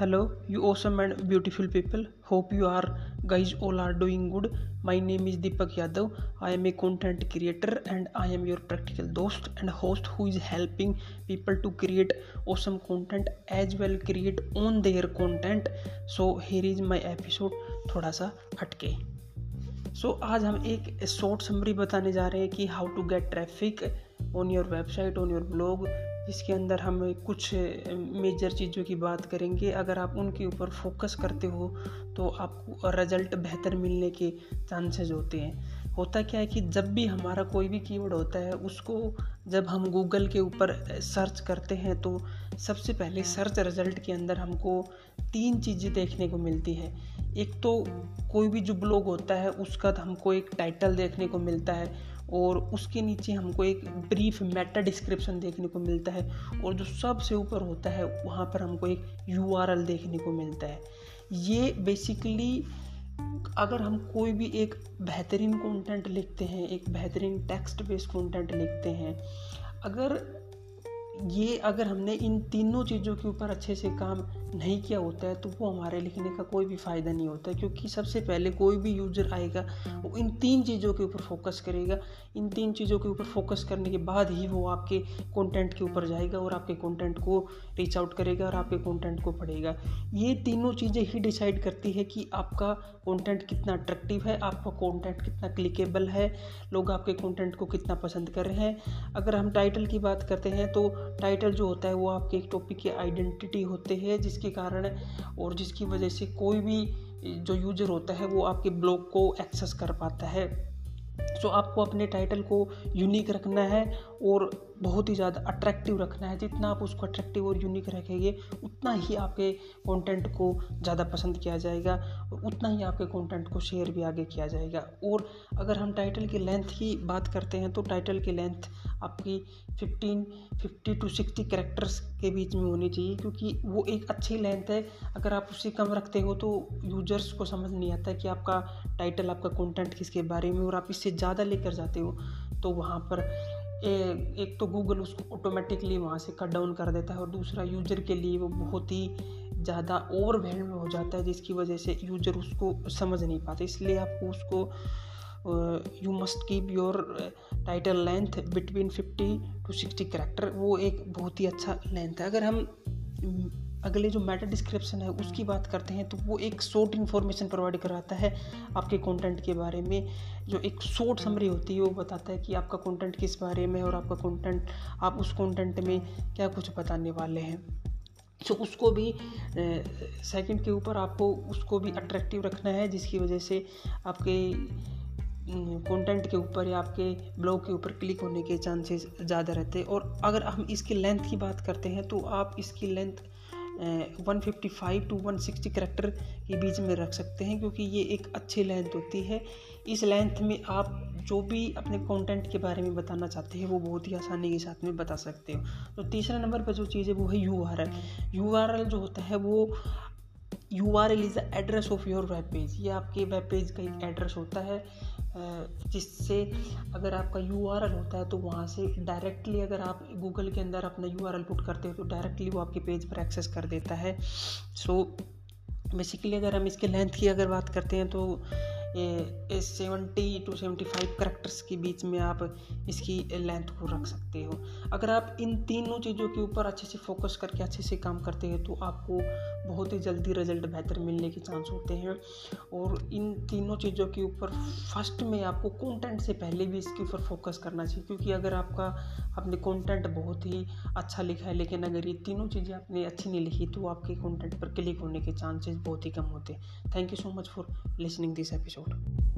Hello you awesome and beautiful people hope you are guys all are doing good my name is Deepak Yadav I am a content creator and I am your practical दोस्त and host who is helping people to create awesome content as well create on their content so here is my episode थोड़ा सा हटके सो so, आज हम एक short summary बताने जा रहे हैं कि how to get traffic on your website on your blog जिसके अंदर हम कुछ मेजर चीज़ों की बात करेंगे। अगर आप उनके ऊपर फोकस करते हो तो आपको रिज़ल्ट बेहतर मिलने के चांसेस होते हैं। होता क्या है कि जब भी हमारा कोई भी कीवर्ड होता है उसको जब हम गूगल के ऊपर सर्च करते हैं तो सबसे पहले सर्च रिज़ल्ट के अंदर हमको तीन चीज़ें देखने को मिलती है। एक तो कोई भी जो ब्लॉग होता है उसका हमको एक टाइटल देखने को मिलता है। और उसके नीचे हमको एक ब्रीफ मेटा डिस्क्रिप्शन देखने को मिलता है और जो सबसे ऊपर होता है, वहाँ पर हमको एक यूआरएल देखने को मिलता है। ये बेसिकली अगर हम कोई भी एक बेहतरीन कंटेंट लिखते हैं, एक बेहतरीन टेक्स्ट बेस्ड कंटेंट लिखते हैं, अगर ये अगर हमने इन तीनों चीज़ों के ऊपर अच्छे से काम नहीं किया होता है तो वो हमारे लिखने का कोई भी फ़ायदा नहीं होता है, क्योंकि सबसे पहले कोई भी यूज़र आएगा, वो इन तीन चीज़ों के ऊपर फोकस करेगा। इन तीन चीज़ों के ऊपर फोकस करने के बाद ही वो आपके कंटेंट के ऊपर जाएगा और आपके कंटेंट को रीच आउट करेगा और आपके कंटेंट को पढ़ेगा। ये तीनों चीज़ें ही डिसाइड करती है कि आपका कंटेंट कितना अट्रैक्टिव है, आपका कंटेंट कितना क्लिकेबल है, लोग आपके कंटेंट को कितना पसंद कर रहे हैं। अगर हम टाइटल की बात करते हैं तो टाइटल जो होता है वो आपके एक टॉपिक की आइडेंटिटी होते हैं, जिसके कारण और जिसकी वजह से कोई भी जो यूज़र होता है वो आपके ब्लॉग को एक्सेस कर पाता है। सो आपको अपने टाइटल को यूनिक रखना है और बहुत ही ज़्यादा अट्रैक्टिव रखना है। जितना आप उसको अट्रैक्टिव और यूनिक रखेंगे, उतना ही आपके कंटेंट को ज़्यादा पसंद किया जाएगा और उतना ही आपके कंटेंट को शेयर भी आगे किया जाएगा। और अगर हम टाइटल की लेंथ की बात करते हैं तो टाइटल की लेंथ आपकी 15 50 टू 60 करेक्टर्स के बीच में होनी चाहिए क्योंकि वो एक अच्छी लेंथ है। अगर आप उससे कम रखते हो तो यूज़र्स को समझ नहीं आता कि आपका टाइटल आपका कंटेंट किसके बारे में और आप इससे ज़्यादा लेकर जाते हो तो वहाँ पर ए, एक तो गूगल उसको ऑटोमेटिकली वहाँ से कट डाउन कर देता है और दूसरा यूज़र के लिए वो बहुत ही ज़्यादा ओवरवेल्म हो जाता है जिसकी वजह से यूज़र उसको समझ नहीं पाते। इसलिए आपको उसको you must keep your title length between fifty to sixty character वो एक बहुत ही अच्छा लेंथ है। अगर हम अगले जो मेटा डिस्क्रिप्शन है, उसकी बात करते हैं तो वो एक शॉर्ट इन्फॉर्मेशन प्रोवाइड कराता है आपके कंटेंट के बारे में। जो एक शॉर्ट समरी होती है, वो बताता है कि आपका कंटेंट किस बारे में और आपका कंटेंट आप उस कंटेंट में क्या कुछ बताने वाले हैं। तो उसको भी सेकंड के ऊपर आपको उसको भी अट्रैक्टिव रखना है, जिसकी वजह से आपके कंटेंट के ऊपर या आपके ब्लॉग के ऊपर क्लिक होने के चांसेस ज़्यादा रहते हैं। और अगर हम इसकी लेंथ की बात करते हैं तो आप इसकी लेंथ 155 टू 160 करेक्टर के बीच में रख सकते हैं, क्योंकि ये एक अच्छी लेंथ होती है। इस लेंथ में आप जो भी अपने कंटेंट के बारे में बताना चाहते हैं, वो बहुत ही आसानी के साथ में बता सकते हो। तो तीसरा नंबर पर जो चीज़ है, वो है U R L U R L जो होता है, वो U R L is the address of your web page ये आपके वेब पेज का एक एड्रेस होता है। जिससे अगर आपका यूआरएल होता है तो वहाँ से डायरेक्टली अगर आप गूगल के अंदर अपना यूआरएल पुट करते हो तो डायरेक्टली वो आपके पेज पर एक्सेस कर देता है। सो so, बेसिकली अगर हम इसके लेंथ की अगर बात करते हैं तो seventy to seventy five characters के बीच में आप इसकी लेंथ को रख सकते हो। अगर आप इन तीनों चीज़ों के ऊपर अच्छे से फोकस करके अच्छे से काम करते हैं तो आपको बहुत ही जल्दी रिज़ल्ट बेहतर मिलने के चांस होते हैं। और इन तीनों चीज़ों के ऊपर फ़र्स्ट में आपको कंटेंट से पहले भी इसके ऊपर फोकस करना चाहिए, क्योंकि अगर आपका, आपने कंटेंट बहुत ही अच्छा लिखा है, लेकिन अगर ये तीनों चीज़ें आपने अच्छी नहीं लिखी तो आपके कंटेंट पर क्लिक होने के चांसेस बहुत ही कम होते हैं। Thank you so much for listening this episode world.